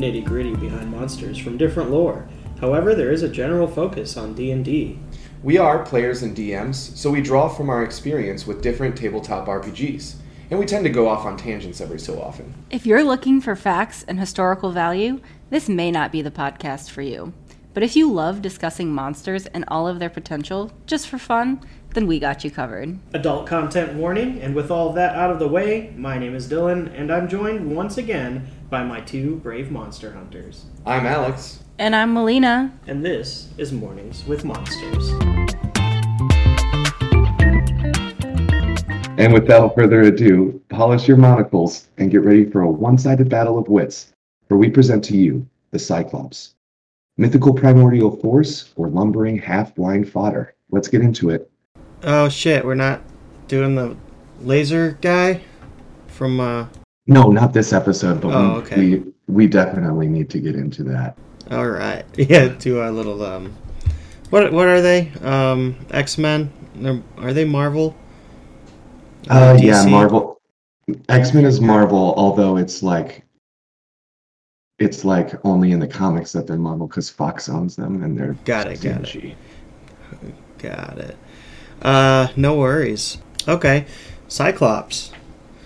nitty gritty behind monsters from different lore. However, there is a general focus on D&D. We are players and DMs, so we draw from our experience with different tabletop RPGs, and we tend to go off on tangents every so often. If you're looking for facts and historical value, this may not be the podcast for you. But if you love discussing monsters and all of their potential just for fun, then we got you covered. Adult content warning, and with all that out of the way, my name is Dylan, and I'm joined once again by my two brave monster hunters. I'm Alex. And I'm Melina. And this is Mornings with Monsters. And without further ado, polish your monocles and get ready for a one sided battle of wits, for we present to you the Cyclops. Mythical primordial force or lumbering half blind fodder. Let's get into it. Oh shit, we're not doing the laser guy from uh No, not this episode, but Oh, we, okay. we we definitely need to get into that. all right. Yeah, do our little um what what are they? Um X-Men? They're, they Marvel? Uh, yeah, Marvel. X Men is Marvel, although it's like it's like only in the comics that they're Marvel because Fox owns them and they're Got it, got it. Got it. Uh no worries. Okay. Cyclops.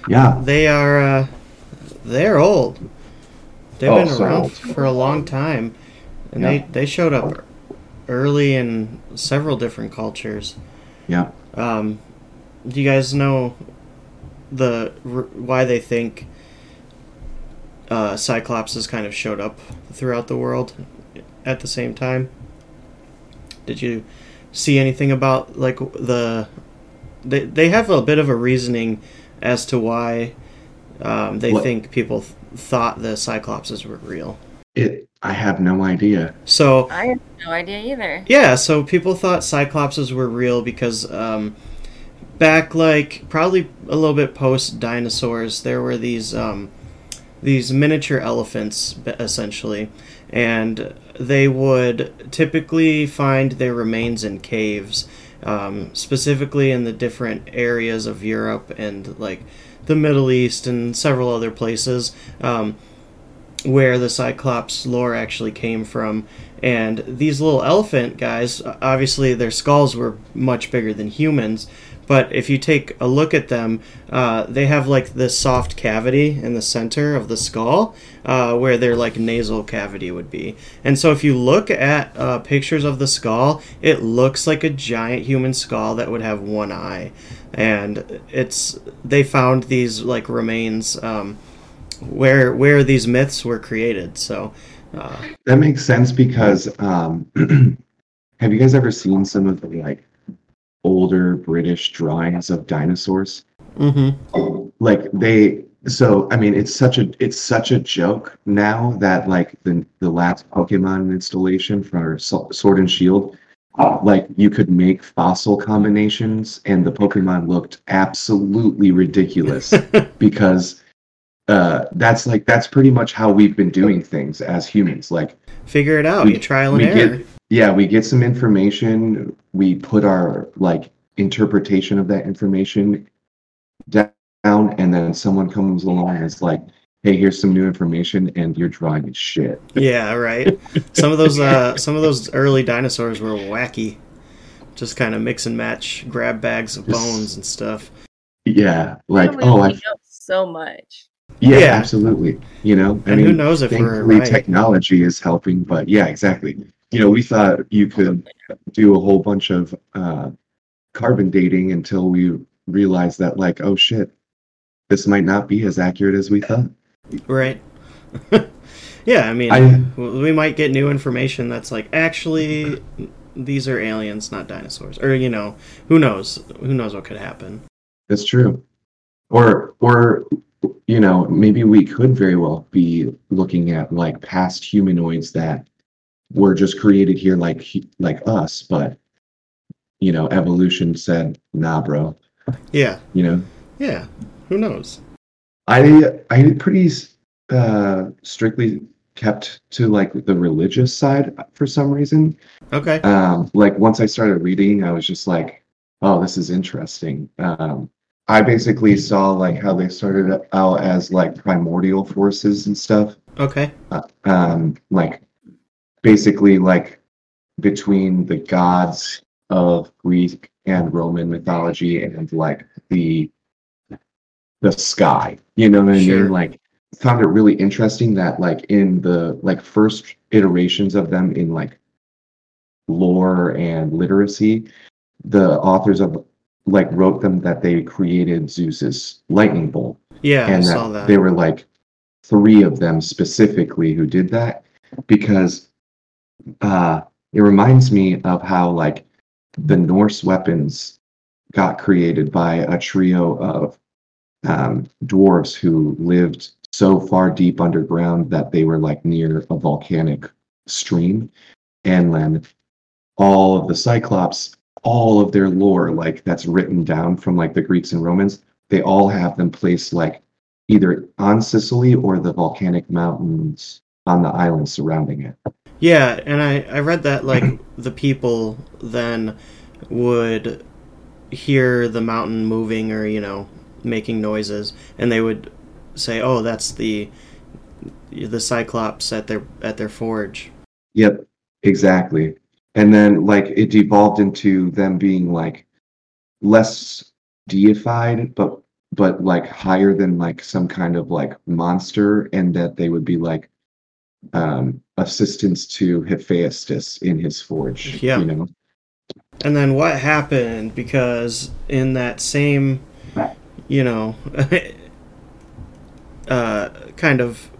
Yeah, They are uh they're old. They've Oh, been so around old. for a long time. And Yeah. they they showed up early in several different cultures. yeah. Um, do you guys know the r- why they think uh, Cyclops has kind of showed up throughout the world at the same time? Did you see anything about like the they they have a bit of a reasoning as to why um, they What? think people th- thought the Cyclopses were real. It. I have no idea. So I have no idea either. Yeah, so people thought Cyclopses were real because um, back like probably a little bit post dinosaurs, there were these um, these miniature elephants essentially, and they would typically find their remains in caves, um, specifically in the different areas of Europe and like the Middle East and several other places. Um, where the Cyclops lore actually came from. And these little elephant guys, obviously their skulls were much bigger than humans, but if you take a look at them, uh, they have like this soft cavity in the center of the skull, uh, where their like nasal cavity would be. And so if you look at uh, pictures of the skull, it looks like a giant human skull that would have one eye. And it's they found these like remains um, where where these myths were created. So, uh, That makes sense because um, have you guys ever seen some of the like older British drawings of dinosaurs? mhm. Like they so I mean it's such a it's such a joke now that like the the last Pokemon installation for Sword and Shield like you could make fossil combinations and the Pokemon looked absolutely ridiculous because uh that's like that's pretty much how we've been doing things as humans like figure it out. We- you trial and error. get yeah we get some information we put our like interpretation of that information down and then someone comes along and is like hey here's some new information and you're drawing is shit yeah, right. Some of those uh, some of those early dinosaurs were wacky. Just kind of mix and match, grab bags of Just- bones and stuff. yeah like oh i know so much. yeah, Yeah. absolutely you know i And mean who knows if we're thankfully right? technology is helping but yeah exactly you know we thought you could do a whole bunch of uh carbon dating until we realized that like oh shit this might not be as accurate as we thought Right. yeah, I mean, I- we might get new information that's like actually these are aliens, not dinosaurs, or you know, who knows? Who knows what could happen? That's true. Or or you know, maybe we could very well be looking at like past humanoids that were just created here like he- like us, but you know, evolution said, "Nah, bro." Yeah, You know, yeah. Who knows? I I pretty uh strictly kept to like the religious side for some reason. Okay. um, like once I started reading, I was just like, oh, this is interesting. Um, I basically saw like how they started out as like primordial forces and stuff, Okay. uh, um, like basically like between the gods of Greek and Roman mythology and like the the sky. You know what I Sure. mean? Like found it really interesting that like in the like first iterations of them in like lore and literacy, the authors of like wrote them that they created Zeus's lightning bolt Yeah, I and saw that, They were like three of them specifically who did that because uh it reminds me of how like the Norse weapons got created by a trio of um, dwarves who lived so far deep underground that they were like near a volcanic stream. And then all of the cyclops all of their lore like that's written down from like the greeks and romans they all have them placed like either on Sicily or the volcanic mountains on the island surrounding it. Yeah, and I, I read that like the people then would hear the mountain moving or you know making noises, and they would say, "Oh, that's the the Cyclops at their at their forge." Yep, exactly. And then like it devolved into them being like less deified, but but like higher than like some kind of like monster, and that they would be like um assistants to Hephaestus in his forge. Yeah. You know? And then what happened? Because in that same, you know, uh, kind of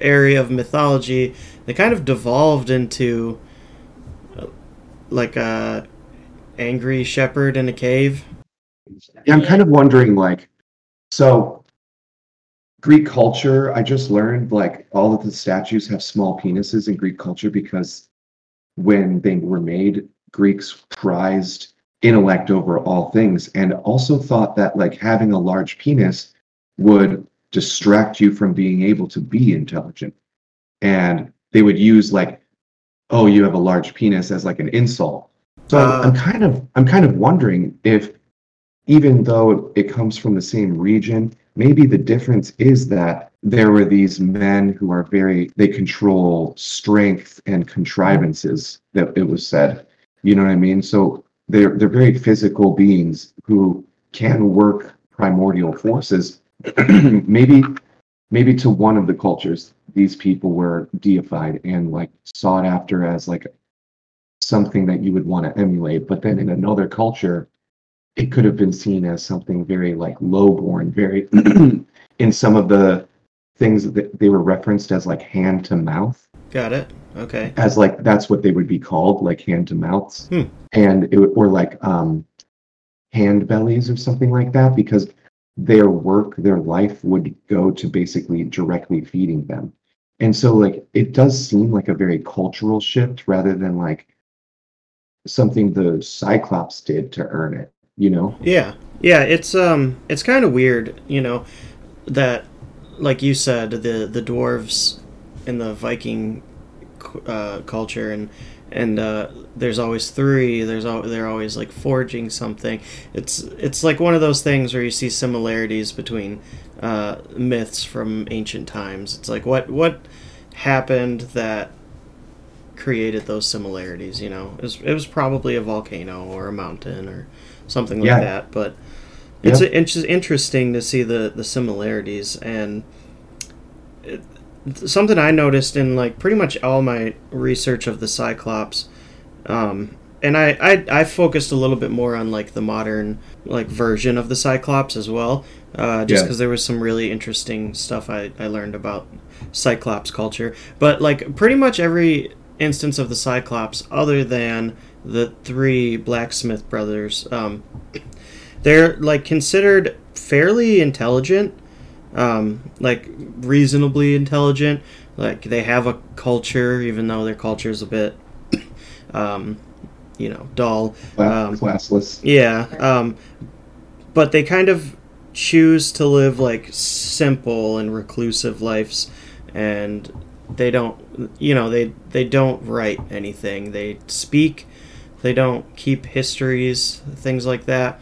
area of mythology, they kind of devolved into uh, like a angry shepherd in a cave. Yeah, I'm kind of wondering, like, so Greek culture, I just learned like all of the statues have small penises in Greek culture because when they were made, Greeks prized intellect over all things and also thought that like having a large penis would distract you from being able to be intelligent. And they would use like, oh, you have a large penis as like an insult. So I'm- Uh. I'm kind of I'm kind of wondering if even though it comes from the same region, maybe the difference is that there were these men who are very they control strength and contrivances that it was said. You know what I mean? So they're they're very physical beings who can work primordial forces. maybe maybe to one of the cultures, these people were deified and like sought after as like something that you would want to emulate. But then in another culture, it could have been seen as something very like lowborn, very in some of the things that they were referenced as like hand to mouth, Got it. Okay. as like that's what they would be called, like hand to mouths, Hmm. and it, or like um, hand bellies or something like that, because their work, their life would go to basically directly feeding them. And so like it does seem like a very cultural shift rather than like something the Cyclops did to earn it, you know? Yeah, yeah. It's um, it's kind of weird, you know, that like you said, the the dwarves in the Viking uh, culture and and uh, there's always three. There's al- they're always like forging something. It's it's like one of those things where you see similarities between uh, myths from ancient times. It's like what what happened that created those similarities. You know, it was, it was probably a volcano or a mountain or something like Yeah. that. But it's Yeah. it's interesting to see the the similarities and it, something I noticed in like pretty much all my research of the Cyclops. Um, and I, I I focused a little bit more on like the modern like version of the Cyclops as well, uh, just Yeah. because there was some really interesting stuff I, I learned about Cyclops culture. But like pretty much every instance of the Cyclops, other than the three blacksmith brothers, um, they're like considered fairly intelligent, um, like reasonably intelligent. Like they have a culture, even though their culture is a bit, um, you know, dull. Um, classless. Yeah, um, but they kind of choose to live like simple and reclusive lives, and they don't, you know, they they don't write anything. They speak. They don't keep histories, things like that.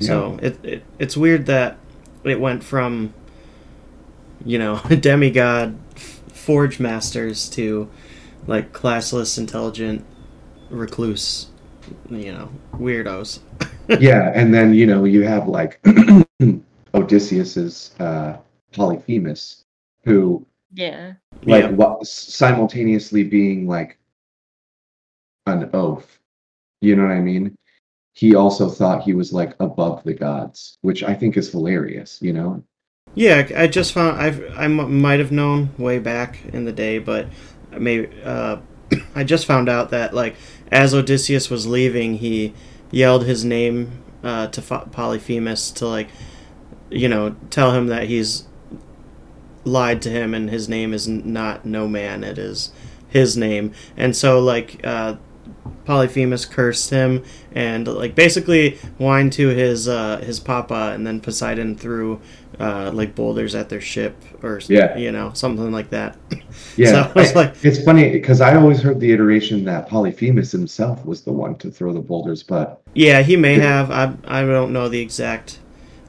So it, it it's weird that it went from, you know, demigod f- forge masters to like classless, intelligent, recluse, you know, weirdos. yeah, and then you know you have like Odysseus's uh, Polyphemus, who Yeah. like Yeah. wa- simultaneously being like an oaf. You know what I mean? He also thought he was like above the gods, which I think is hilarious. You know? Yeah, I just found I've I m- might have known way back in the day, but maybe uh, I just found out that like as Odysseus was leaving, he yelled his name uh, to Ph- Polyphemus to like you know tell him that he's lied to him and his name is not no man it is his name and so like uh Polyphemus cursed him and like basically whined to his uh his papa and then Poseidon threw uh like boulders at their ship or Yeah. you know something like that Yeah. So I was like- it's funny because I always heard the iteration that Polyphemus himself was the one to throw the boulders, but, yeah he may have I I don't know the exact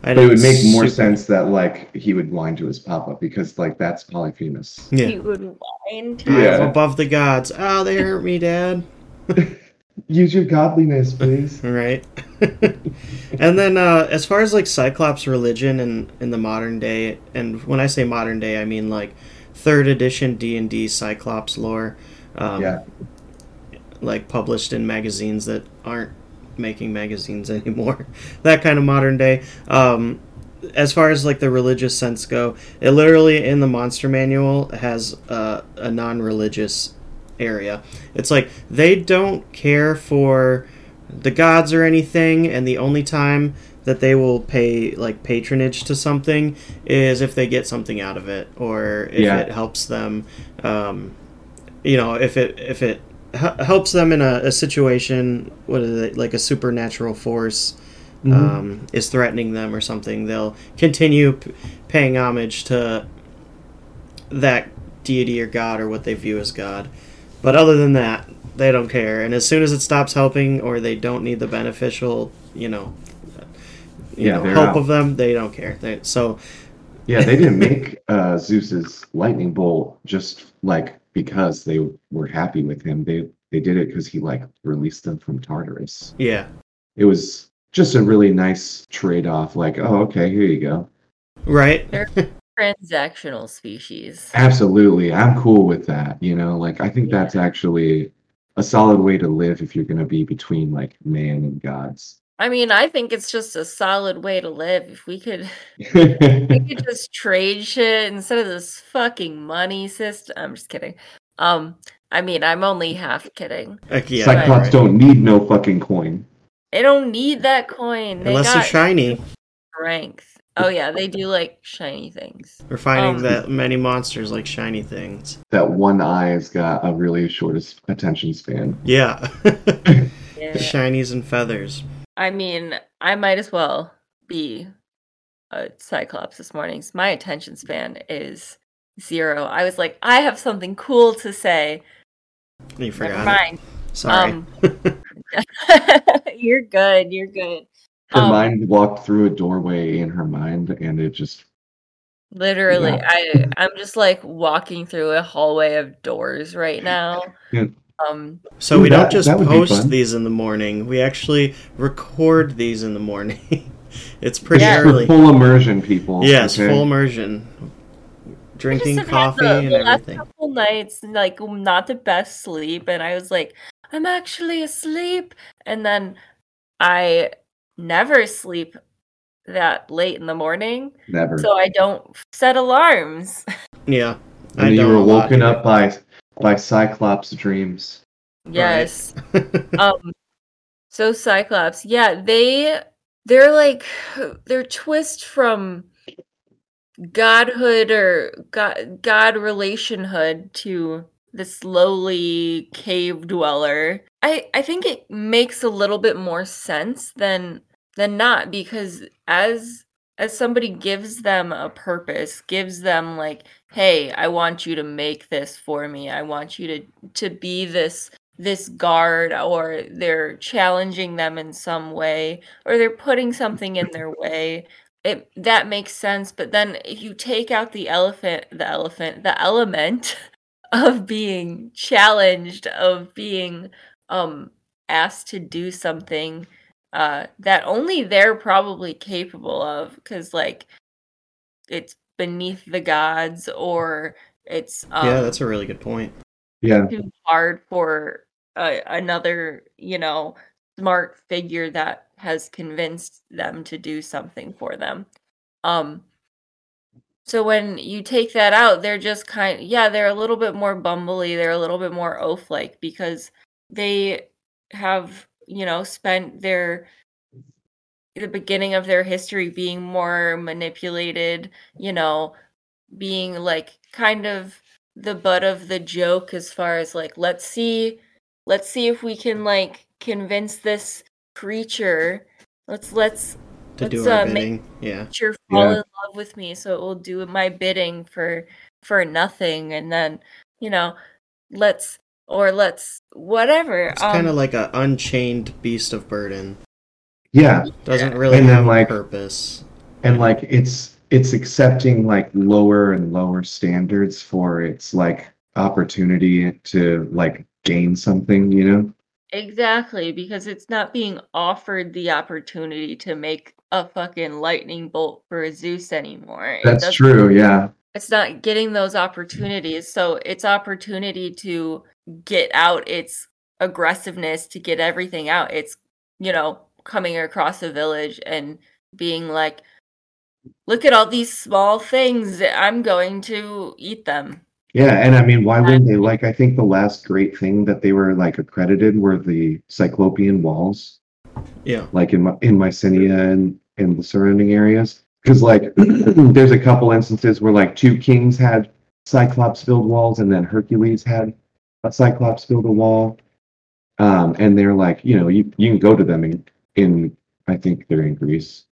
I but it would make more super- sense that like he would whine to his papa because like that's Polyphemus. yeah He would whine to I'm Yeah. above the gods oh they hurt me dad Use your godliness, please. right and then uh, as far as like cyclops religion and in the modern day and when i say modern day i mean like third edition d&d cyclops lore um, Yeah. like published in magazines that aren't making magazines anymore that kind of modern day um, as far as like the religious sense go it literally in the monster manual has uh, a non-religious area it's like they don't care for the gods or anything and the only time that they will pay like patronage to something is if they get something out of it or if Yeah. it helps them um, you know if it if it h- helps them in a, a situation what is it like a supernatural force Mhm. um, is threatening them or something they'll continue p- paying homage to that deity or god or what they view as god but other than that they don't care and as soon as it stops helping or they don't need the beneficial you know you Yeah, know help out. of them they don't care they, so Yeah, they didn't make uh, Zeus's lightning bolt just like because they were happy with him. They they did it because he like released them from Tartarus. yeah It was just a really nice trade off. Like, oh, okay, here you go. right transactional species. Absolutely, I'm cool with that. You know, like I think Yeah. that's actually a solid way to live if you're gonna be between like man and gods. I mean, I think it's just a solid way to live. If we could, we could just trade shit instead of this fucking money system. I'm just kidding. Um, I mean, I'm only half kidding. Like, yeah Cyclops right. don't need no fucking coin. They don't need that coin. They unless got they're shiny strength. Oh yeah, they do like shiny things. we're finding Um, that many monsters like shiny things That one eye has got a really short attention span. yeah Yeah. the shinies and feathers I mean, I might as well be a Cyclops this morning. So my attention span is zero. I was like, I have something cool to say. you Never forgot it. mind. sorry Um, you're good. You're good. Her Um, mind walked through a doorway in her mind, and it just Literally, Yeah. I I'm just like walking through a hallway of doors right now. Yeah. Um, So Ooh, we don't just that would be post these in the morning. We actually record these in the morning. it's pretty Yeah. early. full immersion, people. yes, okay? full immersion. Drinking just have had coffee the, and the last everything. couple nights, like not the best sleep, and I was like, I'm actually asleep, and then I never sleep that late in the morning, Never. so I don't set alarms. Yeah. and you were a lot woken up by by Cyclops dreams. yes. um so cyclops yeah they they're like their twist from godhood or god god relationhood to this lowly cave dweller i i think it makes a little bit more sense than than not because as as somebody gives them a purpose gives them like hey i want you to make this for me i want you to to be this this guard or they're challenging them in some way or they're putting something in their way it that makes sense. But then if you take out the elephant, the elephant, the element of being challenged, of being um asked to do something uh that only they're probably capable of because like it's beneath the gods or it's um, yeah, that's a really good point. Yeah. too hard for uh, another you know smart figure that has convinced them to do something for them um so when you take that out they're just kind yeah they're a little bit more bumbly they're a little bit more oaf like because they have you know spent their the beginning of their history being more manipulated you know being like kind of the butt of the joke as far as like let's see let's see if we can like convince this creature let's let's To Let's, our uh, make- bidding. Yeah. creature fall Yeah. in love with me so it will do my bidding for for nothing and then you know let's or let's whatever It's um kind of like an unchained beast of burden. Yeah. Doesn't really And then, have like- purpose. and like it's it's accepting like lower and lower standards for its like opportunity to like gain something you know Exactly, because it's not being offered the opportunity to make a fucking lightning bolt for Zeus anymore. That's true yeah It's not getting those opportunities. So its opportunity to get out its aggressiveness, to get everything out, it's, you know, coming across a village and being like, look at all these small things. I'm going to eat them. yeah and i mean why wouldn't they like i think the last great thing that they were like accredited were the cyclopean walls Yeah. like in my in mycenae and in the surrounding areas because like there's a couple instances where like two kings had cyclops build walls and then hercules had a cyclops build a wall um and they're like you know you, you can go to them in in i think they're in greece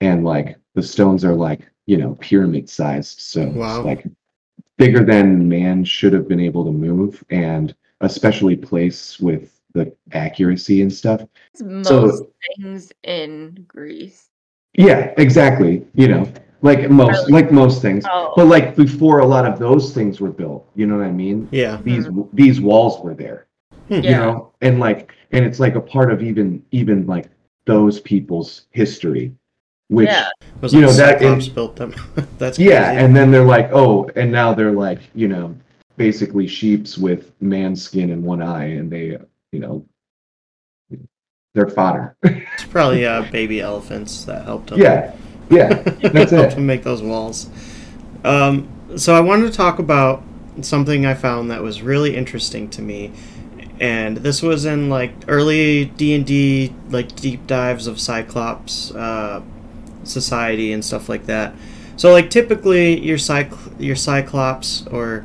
and like the stones are like you know pyramid sized so it's, Wow. like bigger than man should have been able to move and especially place with the accuracy and stuff most So- things in Greece. Yeah, exactly. You know, like most Really? like most things. Oh. But like before a lot of those things were built, you know what I mean? Yeah. These these walls were there. You Yeah. know, and like and it's like a part of even even like those people's history. Which Yeah. Was You know, that Cyclops built them. That's yeah, and then they're like, oh, and now they're like, you know, basically sheeps with man skin and one eye, and they, uh, you know, they're fodder. it's probably uh, baby elephants that helped them. yeah, yeah, that's helped it. him make those walls. Um, so I wanted to talk about something I found that was really interesting to me, and this was in like early D and D like deep dives of Cyclops uh, society and stuff like that. So like typically your cycl- your Cyclops or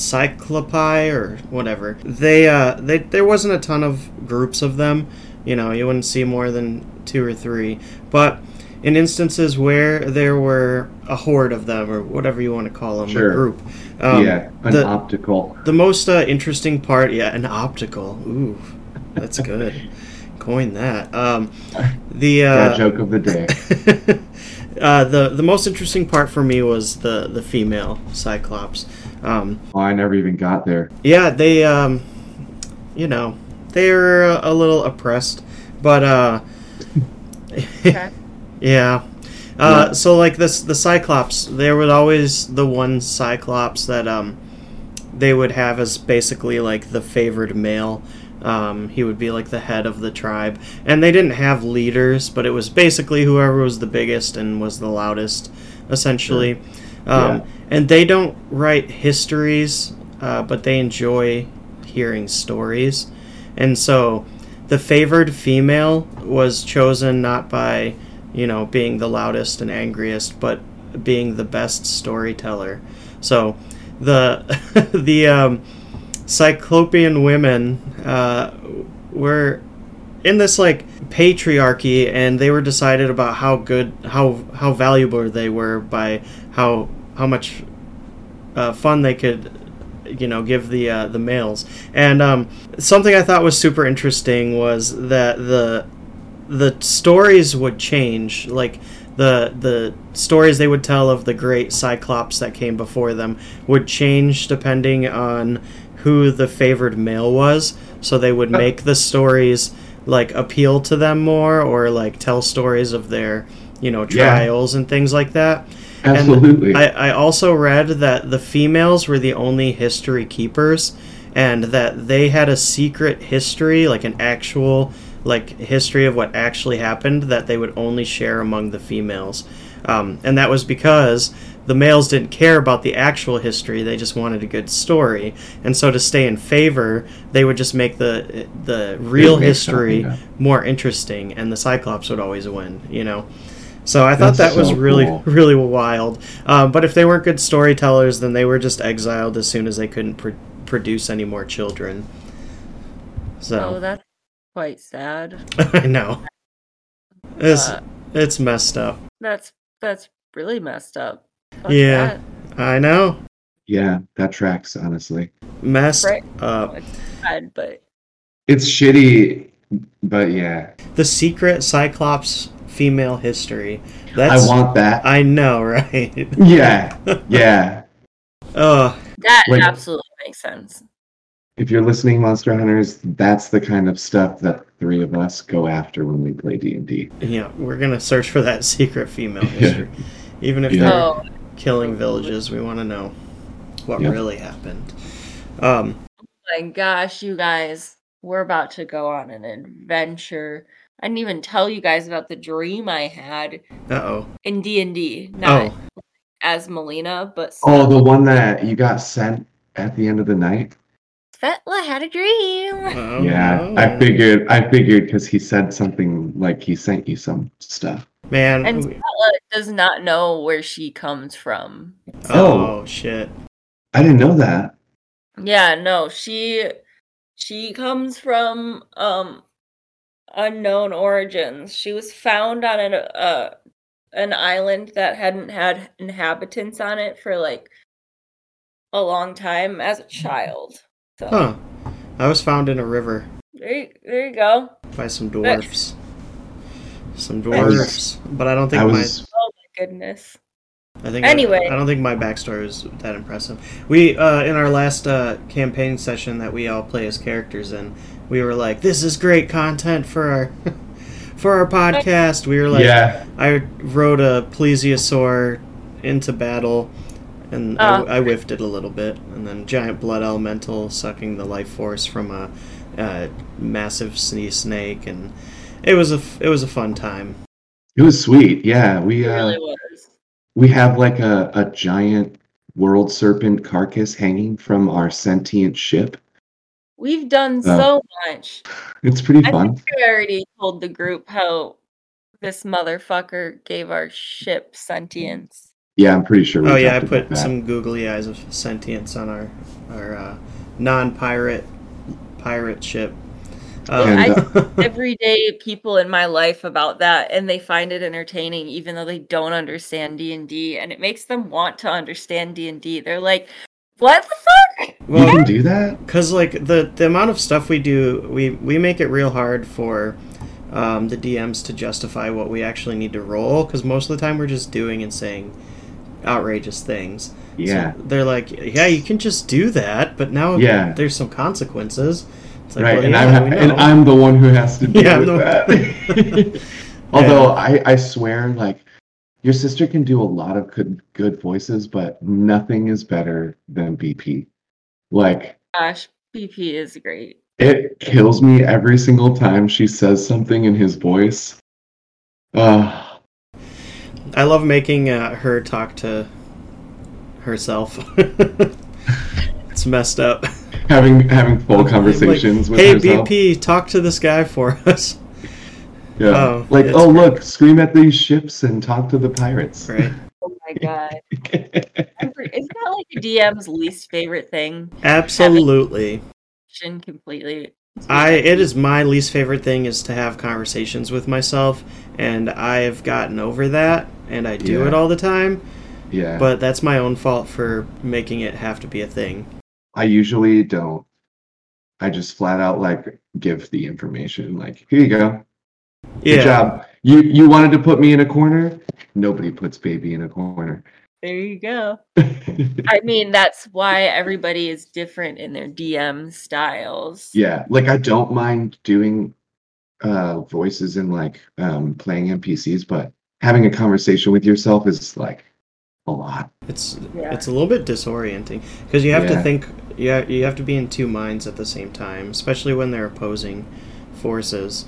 Cyclopi or whatever they uh they there wasn't a ton of groups of them you know you wouldn't see more than two or three but in instances where there were a horde of them or whatever you want to call them Sure. a group um, yeah, an the- optical. the most uh, interesting part yeah an optical ooh that's good coin that um the uh joke of the day. uh, the the most interesting part for me was the the female Cyclops. Um, Oh, I never even got there. yeah, they um, you know they're a, a little oppressed, but uh, Okay. yeah. Uh, Yeah. So like this, the Cyclops, there was always the one Cyclops that um, they would have as basically like the favored male. Um, he would be like the head of the tribe, and they didn't have leaders, but it was basically whoever was the biggest and was the loudest, essentially. Um, Yeah. And they don't write histories, uh, but they enjoy hearing stories, and so the favored female was chosen not by you know being the loudest and angriest but being the best storyteller so the the um, cyclopean women uh, were in this like patriarchy and they were decided about how good how how valuable they were by how how much uh, fun they could you know give the uh, the males and um, something I thought was super interesting was that the the stories would change like the the stories they would tell of the great Cyclops that came before them would change depending on who the favored male was. So they would make the stories like appeal to them more, or like tell stories of their you know Yeah. trials and things like that. And Absolutely. I, I also read that the females were the only history keepers and that they had a secret history, like an actual like history of what actually happened that they would only share among the females. Um, and that was because the males didn't care about the actual history; they just wanted a good story. And so, to stay in favor, they would just make the the real history something more interesting, and the Cyclops would always win. You know. So I thought That's that was so really, cool. really wild. Um, but if they weren't good storytellers, then they were just exiled as soon as they couldn't pr- produce any more children. Oh, So that's quite sad. I know it's Uh, it's messed up. That's that's really messed up. Fuck Yeah. that. I know, yeah, that tracks, honestly. messed Right. up. It's sad, but It's shitty, but yeah. The secret Cyclops female history. That's I want that. I know, right? yeah, yeah. oh, that Like- absolutely makes sense. If you're listening, Monster Hunters, that's the kind of stuff that three of us go after when we play D and D. yeah. We're gonna search for that secret female history, even if Yeah. they're Oh, killing villages. We want to know what Yep. really happened. Um, my gosh, you guys, we're about to go on an adventure. I didn't even tell you guys about the dream I had uh oh. in D and D, not Oh, as Melina, but Oh, the one that you got sent at the end of the night. Svetla had a dream. oh yeah, no. I figured. I figured because he said something like he sent you some stuff. Man. And we- Svetla does not know where she comes from. oh shit. I didn't know that. Yeah, no, she she comes from um unknown origins. She was found on an uh an island that hadn't had inhabitants on it for like a long time as a child. So Huh. I was found in a river there, you, there you go. by some dwarfs. Some I was- dwarfs, but I don't think I my. Oh my goodness. I think Anyway. I, don't think my backstory is that impressive. We uh, in our last uh, campaign session that we all play as characters in, we were like, "This is great content for our for our podcast." We were like, yeah, I rode a plesiosaur into battle, and Oh. I, I whiffed it a little bit, and then giant blood elemental sucking the life force from a, a massive sea snake, and it was a f- it was a fun time. it was sweet. Yeah, we uh, really was. we have like a, a giant world serpent carcass hanging from our sentient ship. We've done Oh. so much. It's pretty I fun. think I already told the group how this motherfucker gave our ship sentience. Yeah, I'm pretty sure. We Oh yeah, I put some googly eyes of sentience on our our uh, non-pirate pirate ship. Um, And, I everyday people in my life about that, and they find it entertaining, even though they don't understand D and D, and it makes them want to understand D and D. They're like, "What the fuck?" you can do that. because like the the amount of stuff we do, we we make it real hard for um, the DMs to justify what we actually need to roll. Because most of the time we're just doing and saying outrageous things. Yeah, So they're like, yeah, you can just do that, but now Yeah. there's some consequences. It's like, right. well, and yeah, I'm and. I'm the one who has to deal Yeah, with the- that. Although I I swear like. Your sister can do a lot of good good voices, but nothing is better than BP. Like Gosh, BP is great. it kills me every single time she says something in his voice. Uh, I love making uh, her talk to herself. it's messed up. Having having full Like, conversations with hey herself. BP, talk to this guy for us. Yeah. Oh, like, it's oh look, scream at these ships and talk to the pirates. Right. Oh my god, isn't that like a DM's least favorite thing? Absolutely. Action Completely. I it is my least favorite thing is to have conversations with myself and I've gotten over that and I do Yeah. it all the time, yeah. but that's my own fault for making it have to be a thing. I usually don't. I just flat out like give the information. Like, here you go. Yeah. Good job. You you wanted to put me in a corner? Nobody puts baby in a corner. There you go. I mean, that's why everybody is different in their DM styles. yeah, like I don't mind doing uh voices and like um playing NPCs, but having a conversation with yourself is like a lot. It's Yeah. it's a little bit disorienting because you have to Yeah. think. Yeah, you have to be in two minds at the same time, especially when they're opposing forces.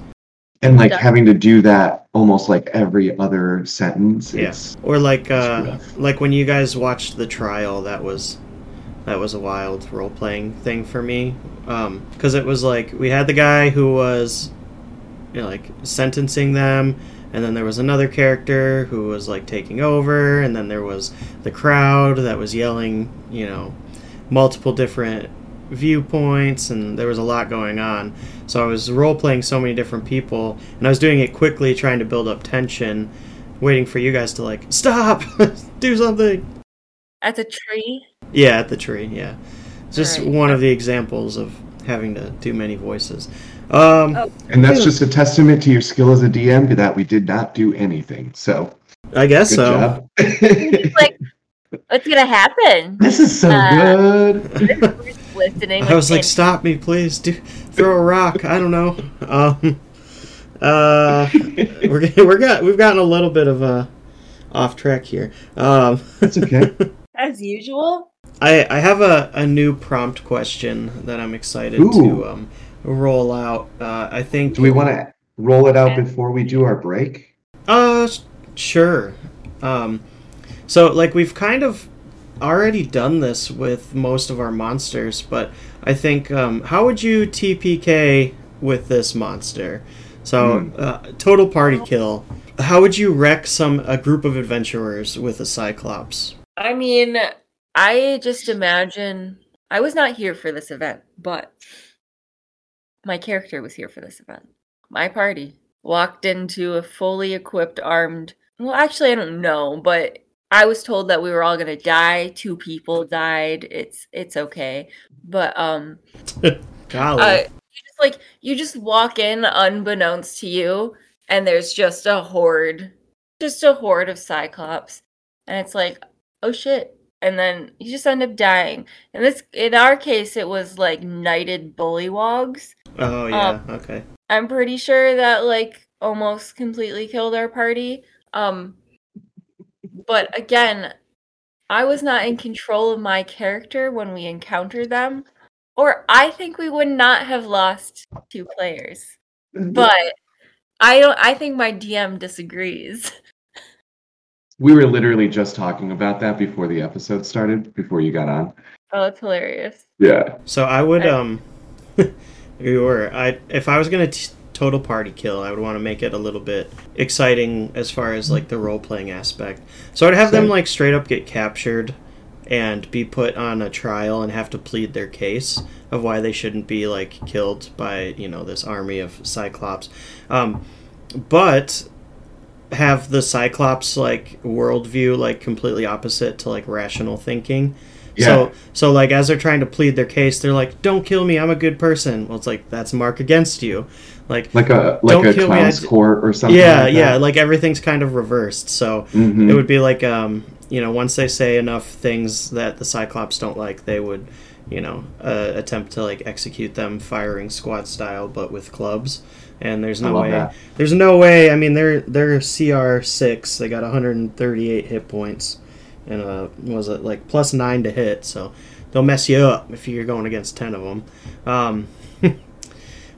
And like Yeah. having to do that almost like every other sentence. Yeah. Or like uh, like when you guys watched the trial, that was that was a wild role playing thing for me. Um, because it was like we had the guy who was you know, like sentencing them, and then there was another character who was like taking over, and then there was the crowd that was yelling, you know, multiple different viewpoints, and there was a lot going on. So I was role playing so many different people, and I was doing it quickly, trying to build up tension, waiting for you guys to like stop, do something. At the tree. Yeah, at the tree. Yeah, just Alright. one of the examples of having to do many voices. Um, Oh. and that's just a testament to your skill as a DM that we did not do anything. So I guess good so. job. like, what's gonna happen? this is so Uh, good. Listening. I was like, "Stop me, please! Do throw a rock." I don't know. Um, uh, we're we're got we've gotten a little bit of a off track here. Um, That's okay. as usual. I I have a, a new prompt question that I'm excited Ooh. to um roll out. Uh, I think. Do we want to roll it out before we do our break? Uh, sure. Um, so like we've kind of already done this with most of our monsters, but I think um, how would you TPK with this monster? So Hmm. uh, total party kill. How would you wreck some a group of adventurers with a cyclops? I mean, I just imagine I was not here for this event, but my character was here for this event. My party walked into a fully equipped armed. Well, actually, I don't know, but I was told that we were all gonna die. Two people died. It's it's okay, but um, Golly. uh, you just like you just walk in unbeknownst to you, and there's just a horde, just a horde of cyclops, and it's like, oh shit, and then you just end up dying. And this, in our case, it was like knighted bullywogs. oh yeah. um, okay. I'm pretty sure that like almost completely killed our party. Um, but again, I was not in control of my character when we encountered them, or I think we would not have lost two players. But I don't. I think my DM disagrees. We were literally just talking about that before the episode started, before you got on. Oh, it's hilarious. Yeah. So I would um, you were I if I was gonna t- total party kill, I would want to make it a little bit exciting as far as like the role playing aspect. So I'd have them like straight up get captured and be put on a trial and have to plead their case of why they shouldn't be like killed by you know this army of cyclops. Um, but have the cyclops like worldview like completely opposite to like rational thinking. Yeah. So so like as they're trying to plead their case, they're like, "Don't kill me, I'm a good person." Well, it's like that's a mark against you. Like Like a like a me, clown's I- court or something. yeah, like yeah, like everything's kind of reversed. So Mhm. it would be like um, you know, once they say enough things that the Cyclops don't like, they would, you know, uh, attempt to like execute them firing squad style but with clubs. And there's no way. that. There's no way. I mean, they're they're CR six. They got 138 hit points, and uh, was it like plus nine to hit? So they'll mess you up if you're going against ten of them. Um,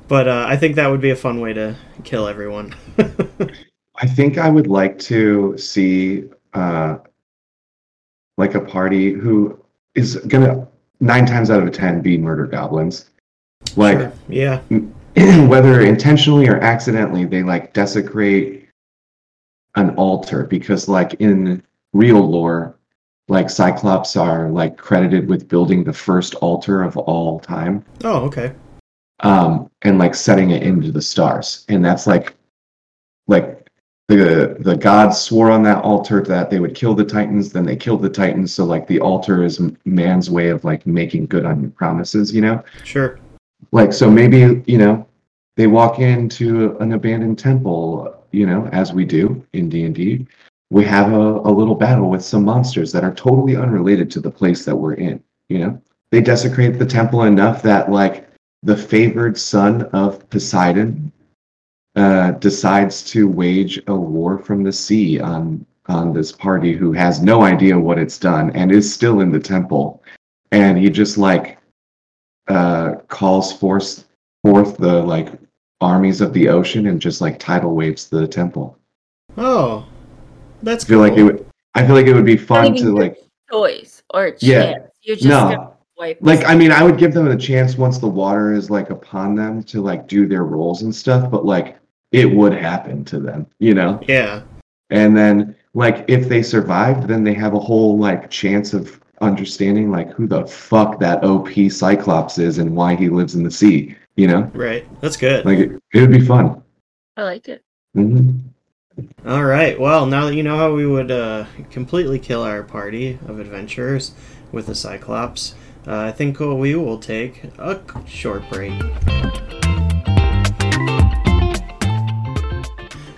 but uh, I think that would be a fun way to kill everyone. I think I would like to see uh like a party who is gonna nine times out of ten be murder goblins. Like Sure. yeah, whether intentionally or accidentally, they like desecrate an altar because, like in real lore, like Cyclops are like credited with building the first altar of all time, Oh, okay. um, and like setting it into the stars, and that's like, like the the gods swore on that altar that they would kill the Titans, then they killed the Titans, so like the altar is man's way of like making good on your promises, you know. Sure. Like, so maybe, you know, they walk into an abandoned temple, you know, as we do in D and D, we have a, a little battle with some monsters that are totally unrelated to the place that we're in. You know, they desecrate the temple enough that like the favored son of Poseidon uh, decides to wage a war from the sea on on this party who has no idea what it's done and is still in the temple, and he just like uh, calls forth forth the like armies of the ocean and just like tidal waves the temple. Oh, that's I feel cool. like it would. I feel like it would be fun to like choice or chance. Yeah. You're just no gonna wipe like i mean i would give them a chance once the water is like upon them to like do their roles and stuff but like it would happen to them you know yeah. and then like if they survived then they have a whole like chance of understanding like who the fuck that op cyclops is and why he lives in the sea you know Right. That's good. like it, it would be fun I liked it. hmm All right. Well, now that you know how we would uh, completely kill our party of adventurers with the Cyclops, uh, I think we will take a short break.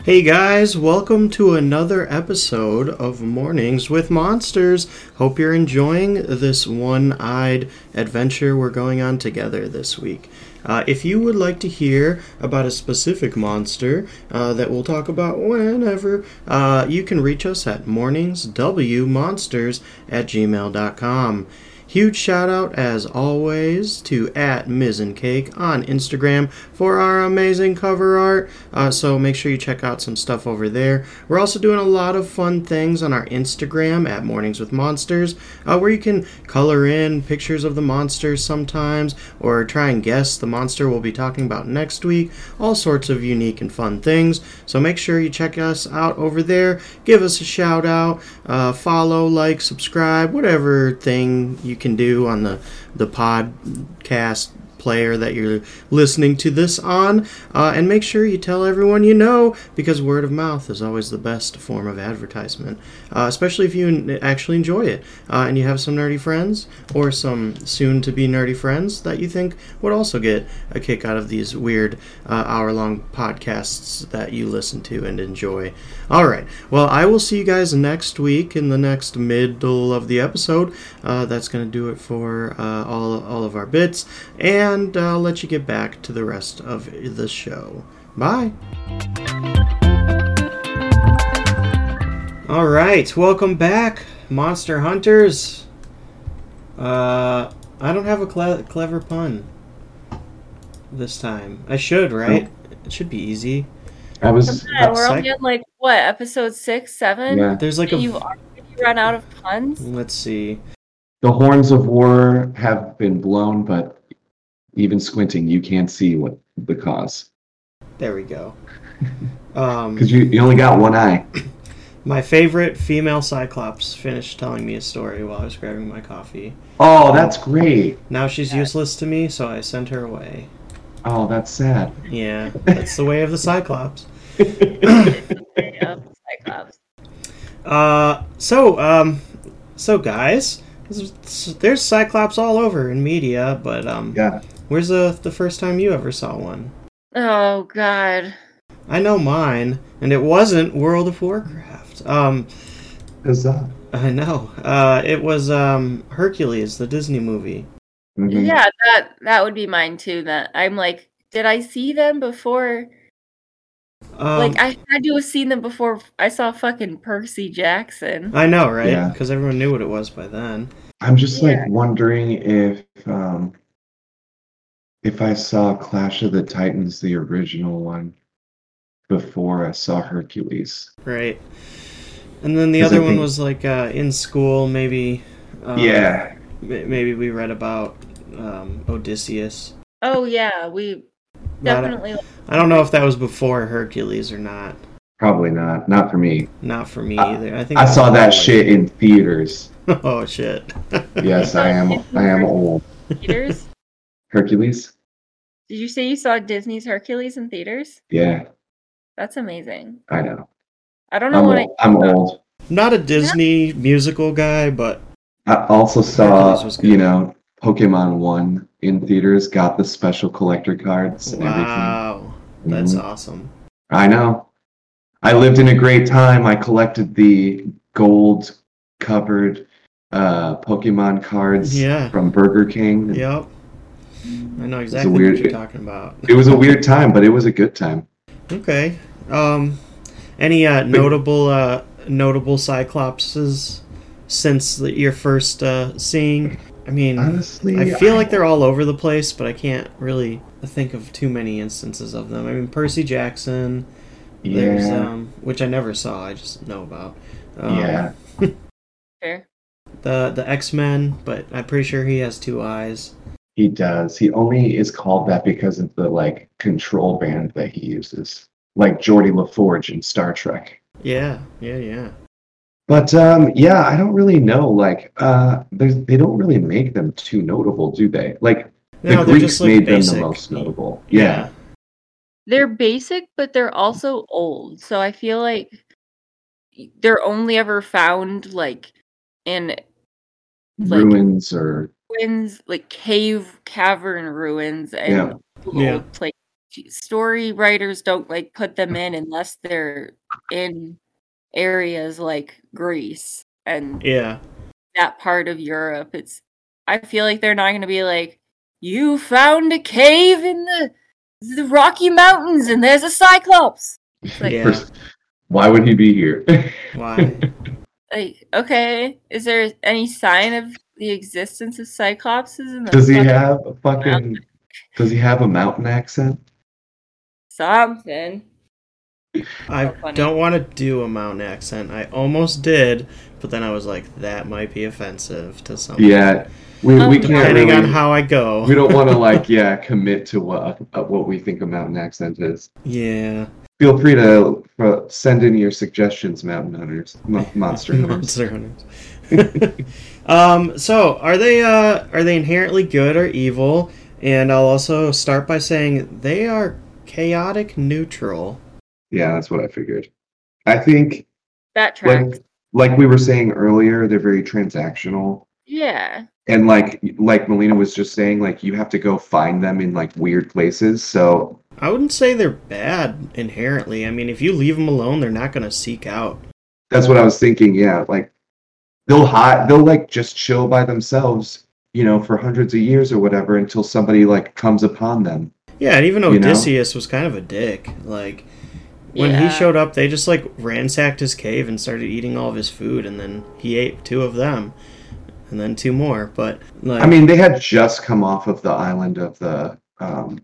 Hey guys, welcome to another episode of Mornings with Monsters. Hope you're enjoying this one eyed adventure we're going on together this week. Uh, if you would like to hear about a specific monster uh, that we'll talk about whenever, uh, you can reach us at morningswmonsters at gmail.com. Huge shout out, as always, to at Cake on Instagram for our amazing cover art. Uh, so make sure you check out some stuff over there. We're also doing a lot of fun things on our Instagram at Mornings with Monsters, uh, where you can color in pictures of the monsters sometimes, or try and guess the monster we'll be talking about next week. All sorts of unique and fun things. So make sure you check us out over there. Give us a shout out, uh, follow, like, subscribe, whatever thing you can do on the the podcast player that you're listening to this on. Uh, and make sure you tell everyone you know because word of mouth is always the best form of advertisement, uh, especially if you actually enjoy it uh, and you have some nerdy friends or some soon to be nerdy friends that you think would also get a kick out of these weird uh, hour long podcasts that you listen to and enjoy. All right. Well, I will see you guys next week in the next middle of the episode. Uh, that's going to do it for uh, all, all of our bits. And I'll let you get back to the rest of the show. Bye. All right. Welcome back, Monster Hunters. Uh, I don't have a cle- clever pun this time. I should, right? It should be easy. i was Yeah, we're Psych- only on like what episode six, seven. yeah There's like a. You've already run out of puns. Let's see. the horns of war have been blown but even squinting you can't see what the cause There we go. Um, because you, you only got one eye my favorite female Cyclops finished telling me a story while I was grabbing my coffee. oh that's great Now she's useless to me, so I sent her away. Oh that's sad Yeah, that's the way of the Cyclops. Yep, Cyclops. Uh, so, um, so guys, there's Cyclops all over in media, but um, yeah where's the the first time you ever saw one? Oh God. I know mine, and it wasn't World of Warcraft. Um, Huzzah. I know. Uh, it was um Hercules, the Disney movie. Mhm. Yeah, that that would be mine too. That I'm like, did I see them before? Um, like I had to have seen them before I saw fucking Percy Jackson. I know, right? Yeah. Because everyone knew what it was by then. i'm just Yeah. like wondering if um if i saw clash of the titans the original one before i saw hercules Right. And then the I other one was like uh, in school, maybe. Um, yeah ma- Maybe we read about um, Odysseus. Oh yeah, we But I- definitely. I don't know if that was before Hercules or not. probably not not for me Not for me I- either. I think i saw that like- shit in theaters oh shit. yes i am i am old theaters. hercules Did you say you saw Disney's Hercules in theaters? yeah That's amazing. i know I don't know i'm what I. old, I'm old. Not a Disney musical guy, but I also saw, Hercules was good. you know, Pokemon One in theaters. Got the special collector cards and wow, everything. that's Mhm. awesome. I know. I lived in a great time. I collected the gold covered uh, Pokemon cards Yeah. from Burger King. Yep. I know exactly weird- what you're talking about. It was a weird time, but it was a good time. Okay. Um, any uh, notable uh, notable Cyclopses since the, your first uh, seeing? I mean, Honestly, I feel like they're all over the place, but I can't really think of too many instances of them. I mean, Percy Jackson. There's um, which I never saw. I just know about. Um, yeah. Fair. The the X Men, but I'm pretty sure he has two eyes. He does. He only is called that because of the like control band that he uses, like Geordi LaForge in Star Trek. Yeah, yeah, yeah. But um, yeah, I don't really know. Like, uh, they don't really make them too notable, do they? Like the No, they're Greeks just like made basic. them the most notable. Yeah, They're basic, but they're also old. So I feel like they're only ever found like in like ruins or ruins, like cave cavern ruins, and Yeah. Yeah. old, like story writers don't like put them in unless they're in areas like Greece and Yeah. that part of Europe. It's I feel like they're not going to be like you found a cave in the the Rocky Mountains and there's a cyclops. Like, Yeah. First, why would he be here? Why? like okay, is there any sign of the existence of cyclopses in the does he have a fucking? Does he have a mountain accent? something? I So don't want to do a mountain accent. I almost did, but then I was like, that might be offensive to some. Yeah, we, Um, we can't Depending really. on how I go. we don't want to like yeah commit to what uh, what we think a mountain accent is. Yeah. Feel free to uh, send in your suggestions, mountain hunters, mo- monster hunters. Monster hunters. um. So, are they uh are they inherently good or evil? And I'll also start by saying they are chaotic neutral. Yeah, that's what I figured. I think That tracks. like like we were saying earlier, they're very transactional. yeah. And like like Melina was just saying, like you have to go find them in like weird places. So I wouldn't say they're bad inherently. I mean, if you leave them alone, they're not going to seek out. that's what I was thinking. Yeah, like they'll hide, they'll like just chill by themselves, you know, for hundreds of years or whatever until somebody like comes upon them. Yeah, and even You know? Odysseus was kind of a dick. Like when Yeah. he showed up, they just like ransacked his cave and started eating all of his food, and then he ate two of them, and then two more. But like, I mean, they had just come off of the island of the um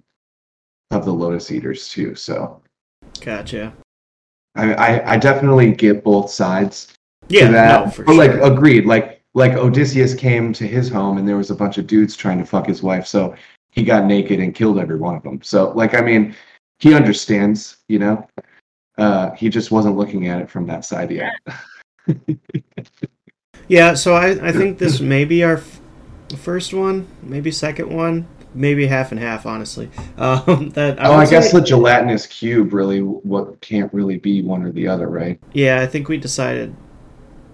of the Lotus Eaters too, so gotcha. I I, I definitely get both sides. Yeah, to that. no, for but sure. like agreed like like odysseus came to his home and there was a bunch of dudes trying to fuck his wife so he got naked and killed every one of them so like i mean he understands you know uh he just wasn't looking at it from that side yet yeah, so I I think this may be our f- first one, maybe second one, maybe half and half. Honestly, um, that oh i guess say- the gelatinous cube really what can't really be one or the other right yeah, I think we decided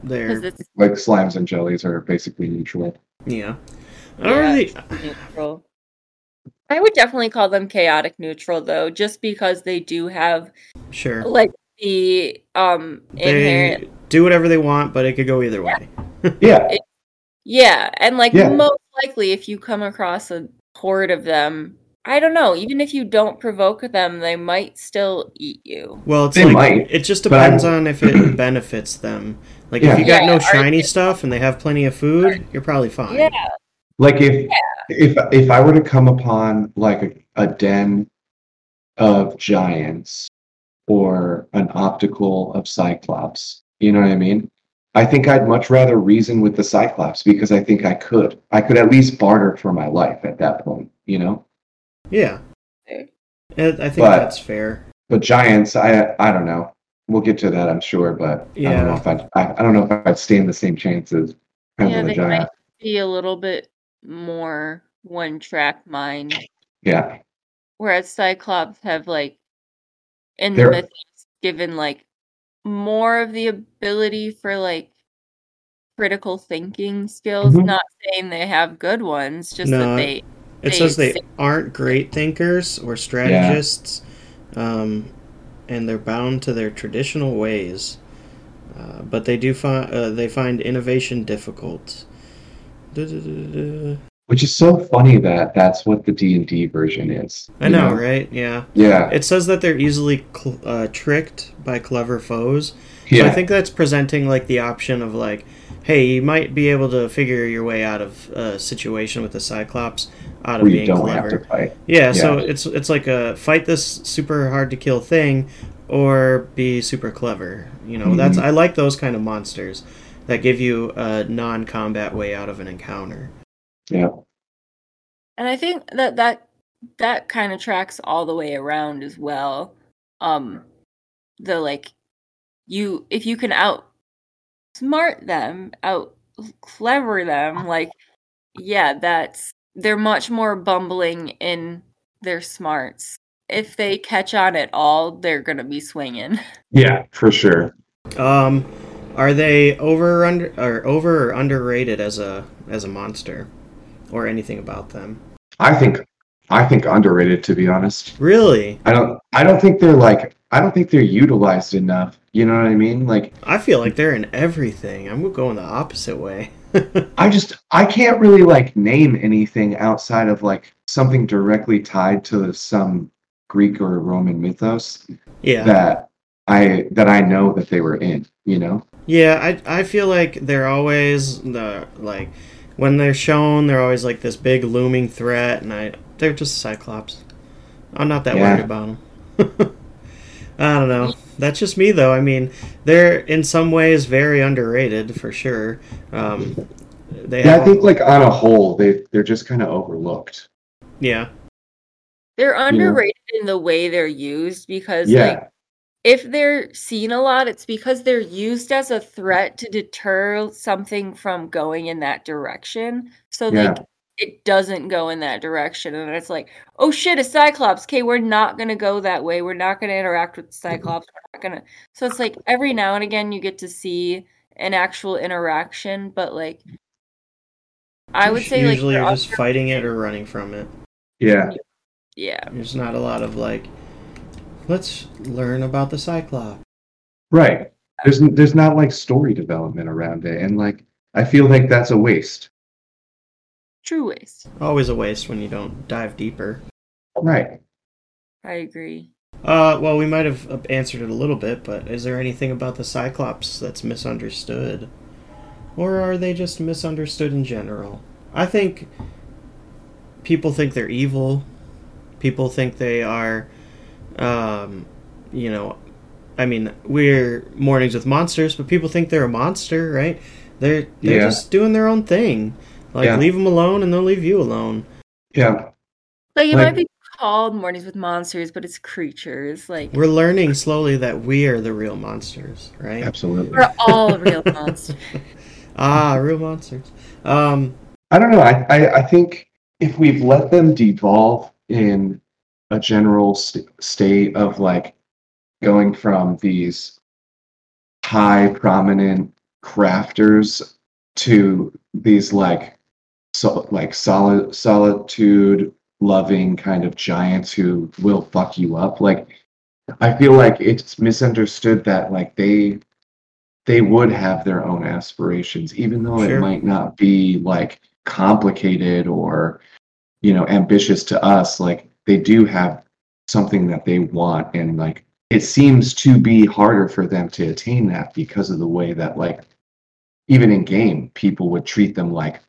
there. like slimes and jellies are basically neutral Yeah, I don't Yeah, really. neutral. I would definitely call them chaotic neutral though, just because they do have Sure, like the um inherent they do whatever they want, but it could go either way. yeah Yeah, and like Yeah. most likely if you come across a horde of them, I don't know, even if you don't provoke them, they might still eat you. Well, it's They like might, it just depends on if it benefits them. Like Yeah. if you got Yeah, no shiny stuff and they have plenty of food, you're probably fine. Yeah. Like if if if i were to come upon like a, a den of giants or an optical of cyclops you know what i mean? I think i'd much rather reason with the cyclops because i think i could. I could at least barter for my life at that point you know? Yeah. I I think But- that's fair. but giants i i don't know. We'll get to that i'm sure but yeah. i don't know if i'd I, I don't know if i'd stand the same chances Yeah, they giant. might be a little bit more one track mind. yeah Whereas Cyclops have like in They're- the mythos given like more of the ability for like critical thinking skills. Mhm. Not saying they have good ones, just No, that they It they says they say- aren't great thinkers or strategists. Um, and they're bound to their traditional ways. Uh, but they do find uh, they find innovation difficult. Which is so funny that that's what the D and D version is. I you know, right? Yeah. Yeah. It says that they're easily cl- uh, tricked by clever foes. Yeah. So. I think that's presenting like the option of like, hey, you might be able to figure your way out of a situation with the Cyclops out of where being don't clever. have to fight. Yeah, so it's it's like a fight this super hard to kill thing, or be super clever. You know, that's Mhm. I like those kind of monsters that give you a non-combat way out of an encounter. Yeah. And I think that that that kind of tracks all the way around as well. Um the like you if you can out smart them, out clever them, like yeah, that's they're much more bumbling in their smarts. If they catch on at all, they're going to be swinging. Yeah, for sure. Um, are they over or under or over or underrated as a as a monster, or anything about them? I think I think underrated to be honest. Really, I don't I don't think they're like I don't think they're utilized enough. You know what I mean? Like I feel like they're in everything. I'm going the opposite way. I just I can't really like name anything outside of like something directly tied to some Greek or Roman mythos yeah, that I that I know that they were in, you know? yeah. I I feel like they're always the like when they're shown, they're always like this big looming threat, and I they're just Cyclops. I'm not that Yeah. worried about them. I don't know. That's just me, though. I mean, they're in some ways very underrated for sure. Um, they Yeah, have, I think like on a whole they they're just kind of overlooked. yeah, They're underrated in the way they're used because Yeah. like if they're seen a lot, it's because they're used as a threat to deter something from going in that direction. So Yeah. like it doesn't go in that direction. And it's like, oh shit, a Cyclops. Okay, we're not gonna go that way. We're not gonna interact with the mm-hmm. Cyclops. We're not gonna so it's like every now and again you get to see an actual interaction, but like I would say usually they're you're just fighting it or running from it. Yeah. yeah. There's not a lot of like, let's learn about the Cyclops. Right. There's there's not like story development around it and like I feel like that's a waste. True waste. Always a waste when you don't dive deeper. Right. I agree. Uh, well, we might have uh, answered it a little bit, but is there anything about the Cyclops that's misunderstood? Or are they just misunderstood in general? I think people think they're evil. People think they are, um, you know, I mean, we're mornings with monsters, but people think they're a monster, right? They're they're Yeah. just doing their own thing. Like Yeah. leave them alone, and they'll leave you alone. Yeah. Like it Like- might be called Mornings with Monsters, but it's creatures. Like We're learning slowly that we are the real monsters, right? Absolutely. we're all real monsters. Ah, real monsters. Um, I don't know. I, I, I think if we've let them devolve in a general st- state of like going from these high prominent crafters to these like so like solid solitude loving kind of giants who will fuck you up like i feel like it's misunderstood that like they they would have their own aspirations even though Sure. it might not be like complicated or you know ambitious to us like they do have something that they want and like it seems to be harder for them to attain that because of the way that like even in game people would treat them like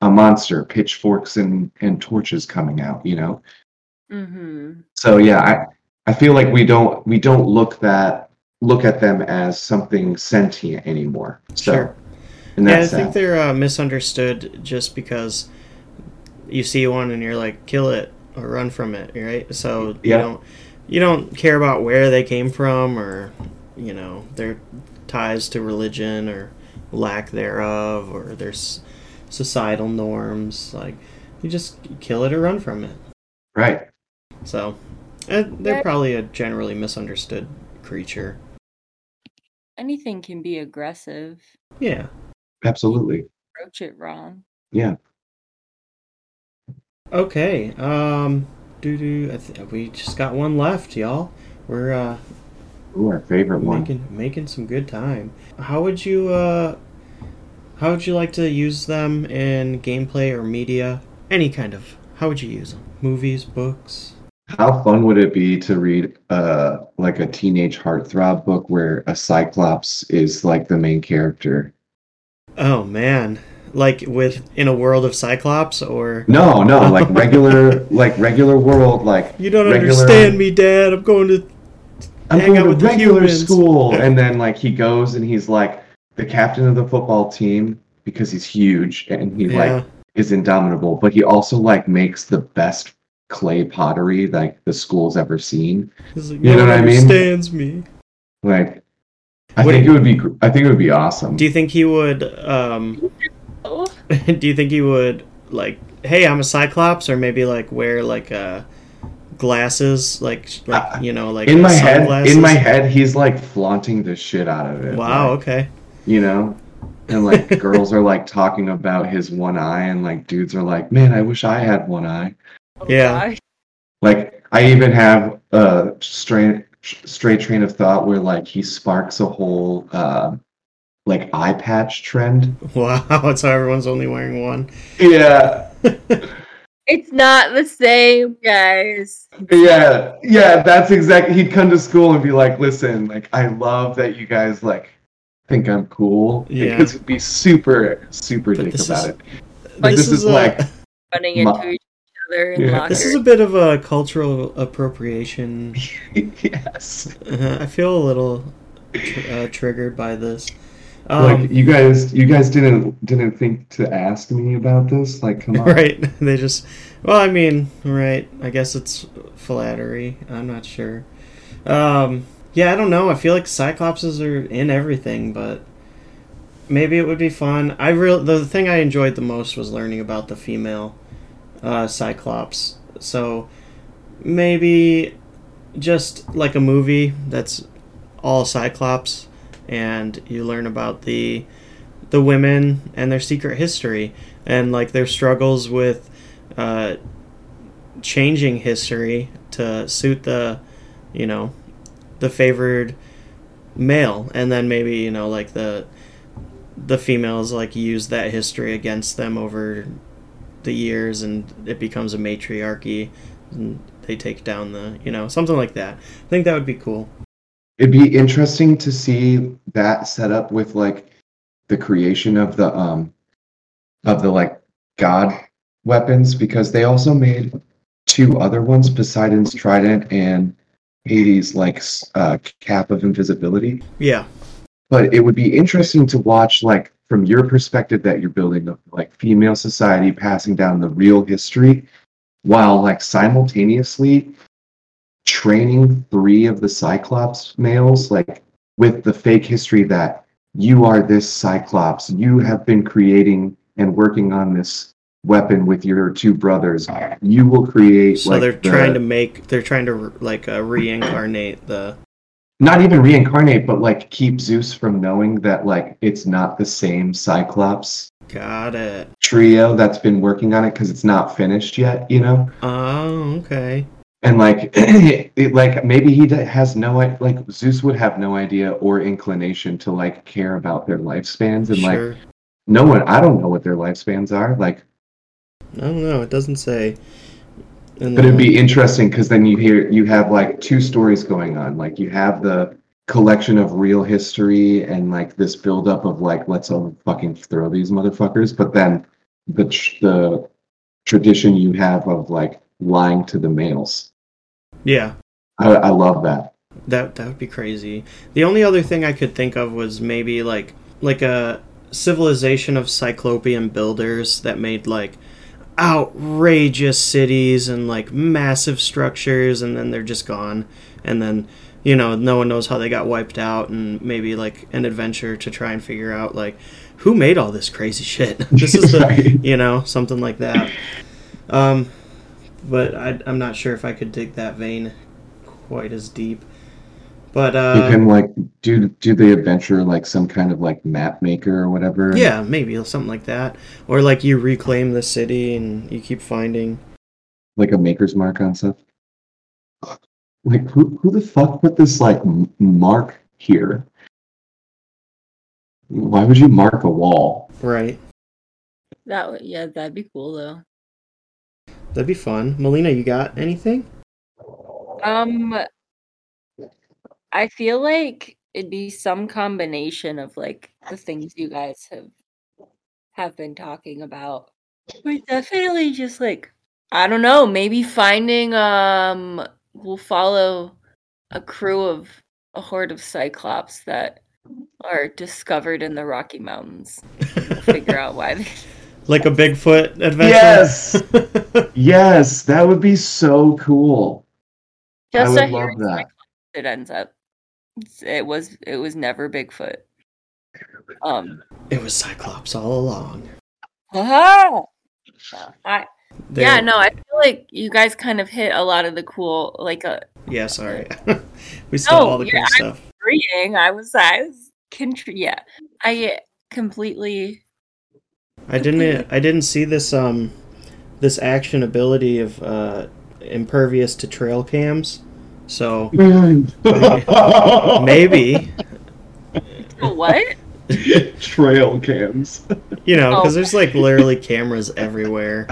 a monster pitchforks and and torches coming out you know mm-hmm. so yeah i i feel like we don't we don't look that look at them as something sentient anymore so Sure. and yeah, I think sad. they're uh, misunderstood just because you see one and you're like, kill it or run from it, right? So you Yeah. don't you don't care about where they came from or you know their ties to religion or lack thereof or their societal norms. Like you just kill it or run from it. right So eh, they're probably a generally misunderstood creature. Anything can be aggressive. Yeah. absolutely Approach it wrong. yeah Okay. Um. Doo doo. I th- we just got one left, y'all. We're uh, Ooh, our favorite one. making making some good time. How would you uh how would you like to use them in gameplay or media? Any kind of. How would you use them? Movies, books? How fun would it be to read uh like a teenage heartthrob book where a Cyclops is like the main character? Oh man. Like with in a world of Cyclops or No, no, like regular like regular world, like You don't regular- understand me, Dad. I'm going to I'm hang going out to regular school, and then like he goes and he's like the captain of the football team because he's huge and he Yeah. like is indomitable, but he also like makes the best clay pottery like the school's ever seen. Like, You no know what I mean? understands me. Like, I What think do it would be. I think it would be awesome. Do you think he would um do you think he would like hey, I'm a Cyclops or maybe like wear like uh glasses like like Uh, you know like in my head, in my head, he's like flaunting the shit out of it. Wow, like, okay. you know, and like girls are like talking about his one eye, and like dudes are like, "Man, I wish I had one eye." Yeah. Like, I even have a straight straight train of thought where like he sparks a whole uh, like eye patch trend. Wow, so everyone's only wearing one. Yeah, It's not the same, guys. Yeah, yeah, that's exactly. He'd come to school and be like, "Listen, like, I love that you guys like think I'm cool. Yeah. because it'd be super, super But dick about is- it. But This this, is is, a- like, Running Ma- into each other in Yeah. lockers. This is a bit of a cultural appropriation. yes, Uh, I feel a little tr- uh, triggered by this. Like Um, you guys, you guys didn't didn't think to ask me about this. Like, come on, right? They just. Well, I mean, right. I guess it's flattery. I'm not sure. Um, yeah, I don't know. I feel like Cyclopses are in everything, but maybe it would be fun. I real the thing I enjoyed the most was learning about the female uh, Cyclops. So maybe just like a movie that's all Cyclops, and you learn about the the women and their secret history and like their struggles with uh, changing history to suit the you know the favored male. And then maybe you know like the the females like use that history against them over the years and it becomes a matriarchy and they take down the you know something like that. I think that would be cool It'd be interesting to see that set up with like the creation of the um of the like god weapons because they also made two other ones Poseidon's trident and Hades like uh, cap of invisibility. yeah But it would be interesting to watch like from your perspective that you're building of like female society passing down the real history while like simultaneously training three of the Cyclops males, like with the fake history that you are this Cyclops, you have been creating and working on this weapon with your two brothers. You will create. so like, they're the- trying to make they're trying to like uh, reincarnate the not even reincarnate, but like keep Zeus from knowing that like it's not the same Cyclops got it trio that's been working on it because it's not finished yet. You know. oh okay and like like maybe he has no like zeus would have no idea or inclination to like care about their lifespans and like no one i don't know what their lifespans are like i don't know it doesn't say. In but it'd be interesting because then you hear you have like two stories going on like you have the collection of real history and like this buildup of like let's all fucking throw these motherfuckers but then the tr- the tradition you have of like lying to the males yeah. I, I love that. That that would be crazy. The only other thing I could think of was maybe like like a civilization of cyclopean builders that made like outrageous cities and like massive structures and then they're just gone. And then you know no one knows how they got wiped out and maybe like an adventure to try and figure out like who made all this crazy shit? This is the you know something like that. Um but I, i'm not sure if i could dig that vein quite as deep but you uh can like do do the adventure like some kind of like map maker or whatever. yeah maybe something like that or like you reclaim the city and you keep finding Like a maker's mark on stuff. Like who who the fuck put this like mark here? Why would you mark a wall? Right. That would yeah, that'd be cool though. That'd be fun. Melina, you got anything? Um, I feel like it'd be some combination of like the things you guys have have been talking about. But definitely just like I don't know, maybe finding um we'll follow a crew of a horde of cyclops that are discovered in the Rocky Mountains. We'll figure out why they like a Bigfoot adventure? Yes! Yes, that would be so cool. I would love that. it ends up. It was it was never Bigfoot. Um it was Cyclops all along. Haha! I, There- yeah, no, I feel like you guys kind of hit a lot of the cool, like uh, Yeah, sorry. we stole No, all the cool you're- stuff. reading. I was, I was, contr- yeah, I completely. I didn't I didn't see this um this action ability of uh impervious to trail cams. So maybe What? Trail cams. you know Oh. because there's like literally cameras everywhere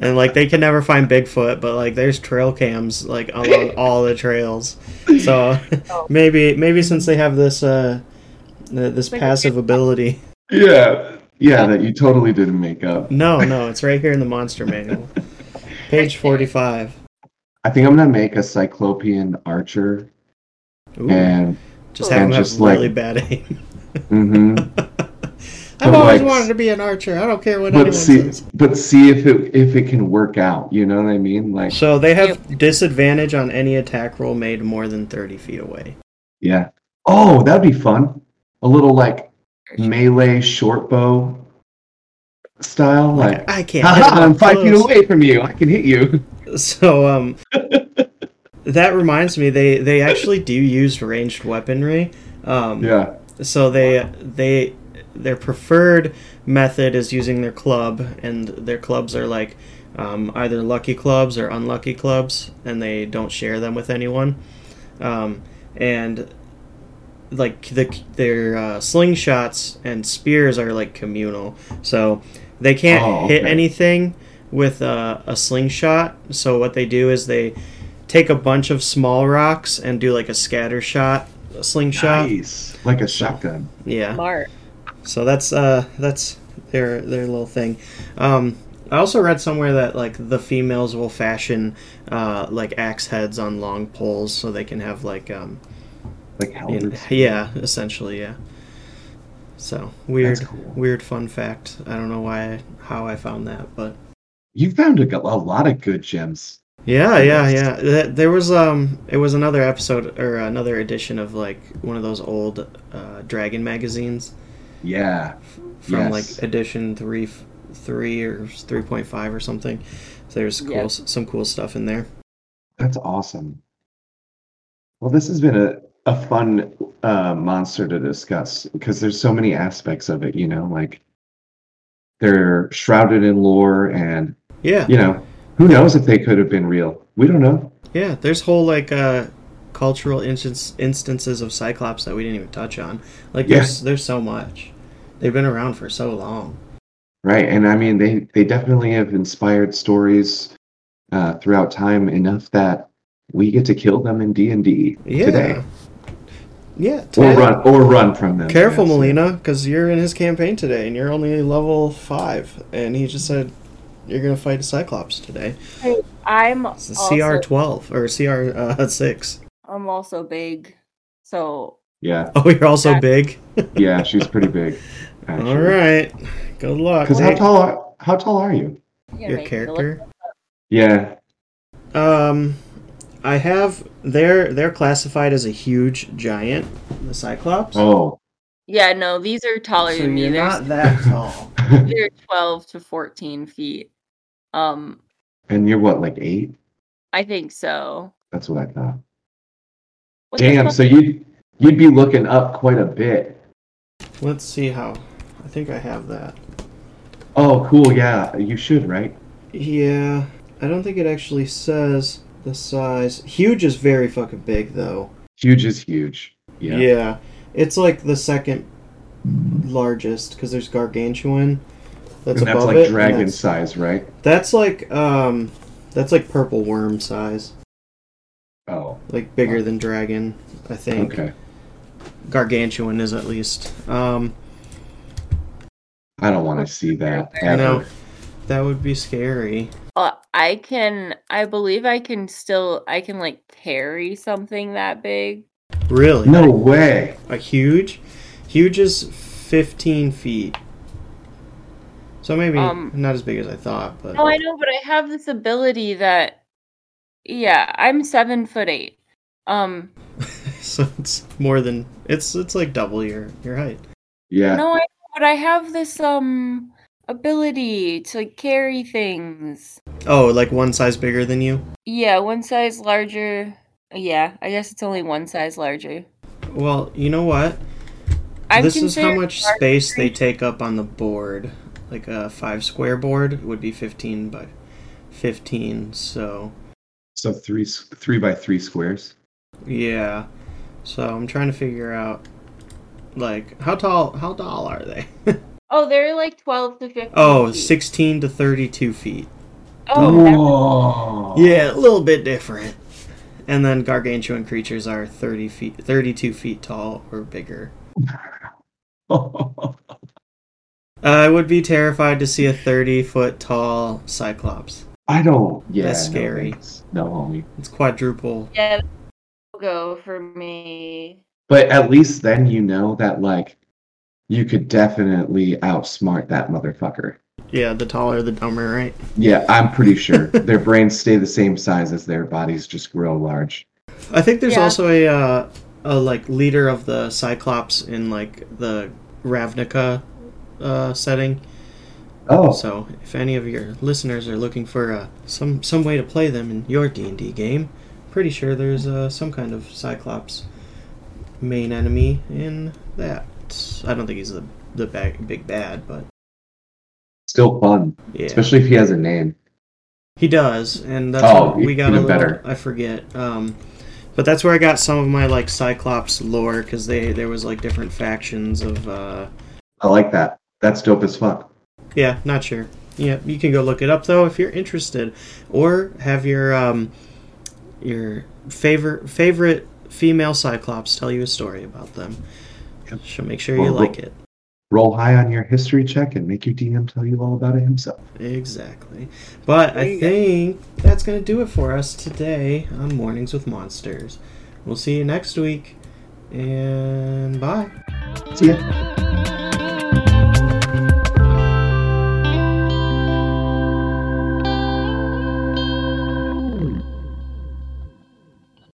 and like they can never find bigfoot but like there's trail cams like along all the trails so Oh. maybe maybe since they have this uh this Like passive ability Yeah. Yeah, that you totally didn't make up. no no it's right here in the monster manual page 45 I think I'm gonna make a cyclopean archer Ooh, and just have him and have just, like- really bad aim mhm. I've But, always like, wanted to be an archer. I don't care what but anyone see says. but see if it if it can work out, you know what I mean? Like So they have disadvantage on any attack roll made more than 30 feet away. yeah. Oh, that'd be fun. A little like melee short bow style, like I can't. I'm five feet away from you. I can hit you. So um, that reminds me, they they actually do use ranged weaponry. Um, Yeah. So they they their preferred method is using their club, and their clubs are like um, either lucky clubs or unlucky clubs, and they don't share them with anyone. Um, and like the their uh, slingshots and spears are like communal, so they can't Oh, hit anything with uh, a slingshot. So what they do is they take a bunch of small rocks and do like a scatter shot a slingshot. Nice. Like a shotgun. Yeah. Smart. So that's uh that's their their little thing. Um, I also read somewhere that like the females will fashion uh, like axe heads on long poles so they can have like um Like in- helmets. yeah essentially yeah. So weird cool. weird fun fact. I don't know why how I found that, but You found a lot of good gems. yeah yeah yeah. There was um it was another episode or another edition of like one of those old uh, dragon magazines. Yeah. from Yes. like edition three, three or three point five or something. So there's cool, Yeah. some cool stuff in there. That's awesome. Well, this has been a, a fun uh, monster to discuss because there's so many aspects of it, you know, like they're shrouded in lore and, Yeah, you know, who knows if they could have been real? We don't know. yeah. There's whole like uh, cultural instance, instances of Cyclops that we didn't even touch on. Like Yeah. there's there's so much. They've been around for so long. Right. And I mean, they, they definitely have inspired stories uh, throughout time enough that we get to kill them in D&D today. Yeah. Or Ted, run, or run from them. Careful, yes. Melina, because you're in his campaign today, and you're only level five, and he just said you're gonna fight a Cyclops today. I'm It's a also, CR twelve or CR uh, six. I'm also big, so Yeah. Oh, you're also Yeah. big. Yeah, she's pretty big. actually. All right. Good luck. Because how tall are, how tall are you? your make me look- character? Yeah. Um, I have. They're they're classified as a huge giant, the Cyclops. Oh. Yeah, no, these are taller so than me. you're They're, not that tall. they're 12 to 14 feet. Um, and you're what, like eight? I think so. That's what I thought. What Damn. So you you'd be looking up quite a bit. Let's see how. I think I have that. Oh, cool. Yeah, you should, right? Yeah, I don't think it actually says the size. Huge is very fucking big though. Huge is huge. Yeah. Yeah, it's like the second largest because there's gargantuan. That's and that's above like it. and dragon that's- size, right? That's like um, that's like purple worm size, Oh, like bigger than dragon. I think okay. gargantuan is at least. Um, I don't want to see that I know ever. That would be scary. Uh, I can. I believe I can still. I can like carry something that big. Really? No way. A huge, huge is fifteen feet. So maybe Um, not as big as I thought, but No, I know, but I have this ability that. Yeah, I'm seven foot eight. Um, so it's more than it's it's like double your your height. Yeah. no, I but I have this um ability to like, carry things. Oh, like one size bigger than you. Yeah, one size larger. Yeah, I guess it's only one size larger. Well, you know what? I'm this is how much large space they take up on the board. Like a five square board would be fifteen by fifteen. So So three three by three squares. yeah. So I'm trying to figure out like how tall how tall are they? Oh, they're like twelve to fifteen. oh, feet. 16 to 32 feet. Oh, that's- Whoa. Yeah, a little bit different. And then gargantuan creatures are 30 feet 32 feet tall or bigger. I would be terrified to see a 30 foot tall cyclops. I don't. Yeah. That's no scary. No, homie. It's quadruple. yeah, go for me. But at least then you know that like you could definitely outsmart that motherfucker. Yeah, the taller the dumber, right? Yeah, I'm pretty sure their brains stay the same size as their bodies, just grow large. I think there's Yeah. also a uh, a like leader of the Cyclops in like the Ravnica uh, setting. Oh, So if any of your listeners are looking for uh, some some way to play them in your D and D game, pretty sure there's uh, some kind of Cyclops main enemy in that. I don't think he's the the bag, big bad, but still fun, yeah, especially if he has a name. he does, and that's Oh, we got a even little. better. I forget. Um, but that's where I got some of my like Cyclops lore because they there was like different factions of. Uh, I like that. That's dope as fuck. Yeah, not sure. Yeah, you can go look it up though if you're interested, or have your um, your favorite favorite female Cyclops tell you a story about them. Yep. She'll make sure you Well, like it. Roll high on your history check and make your DM tell you all about it himself. Exactly. But There I you go. think that's gonna do it for us today on Mornings with Monsters. We'll see you next week, and bye. See ya.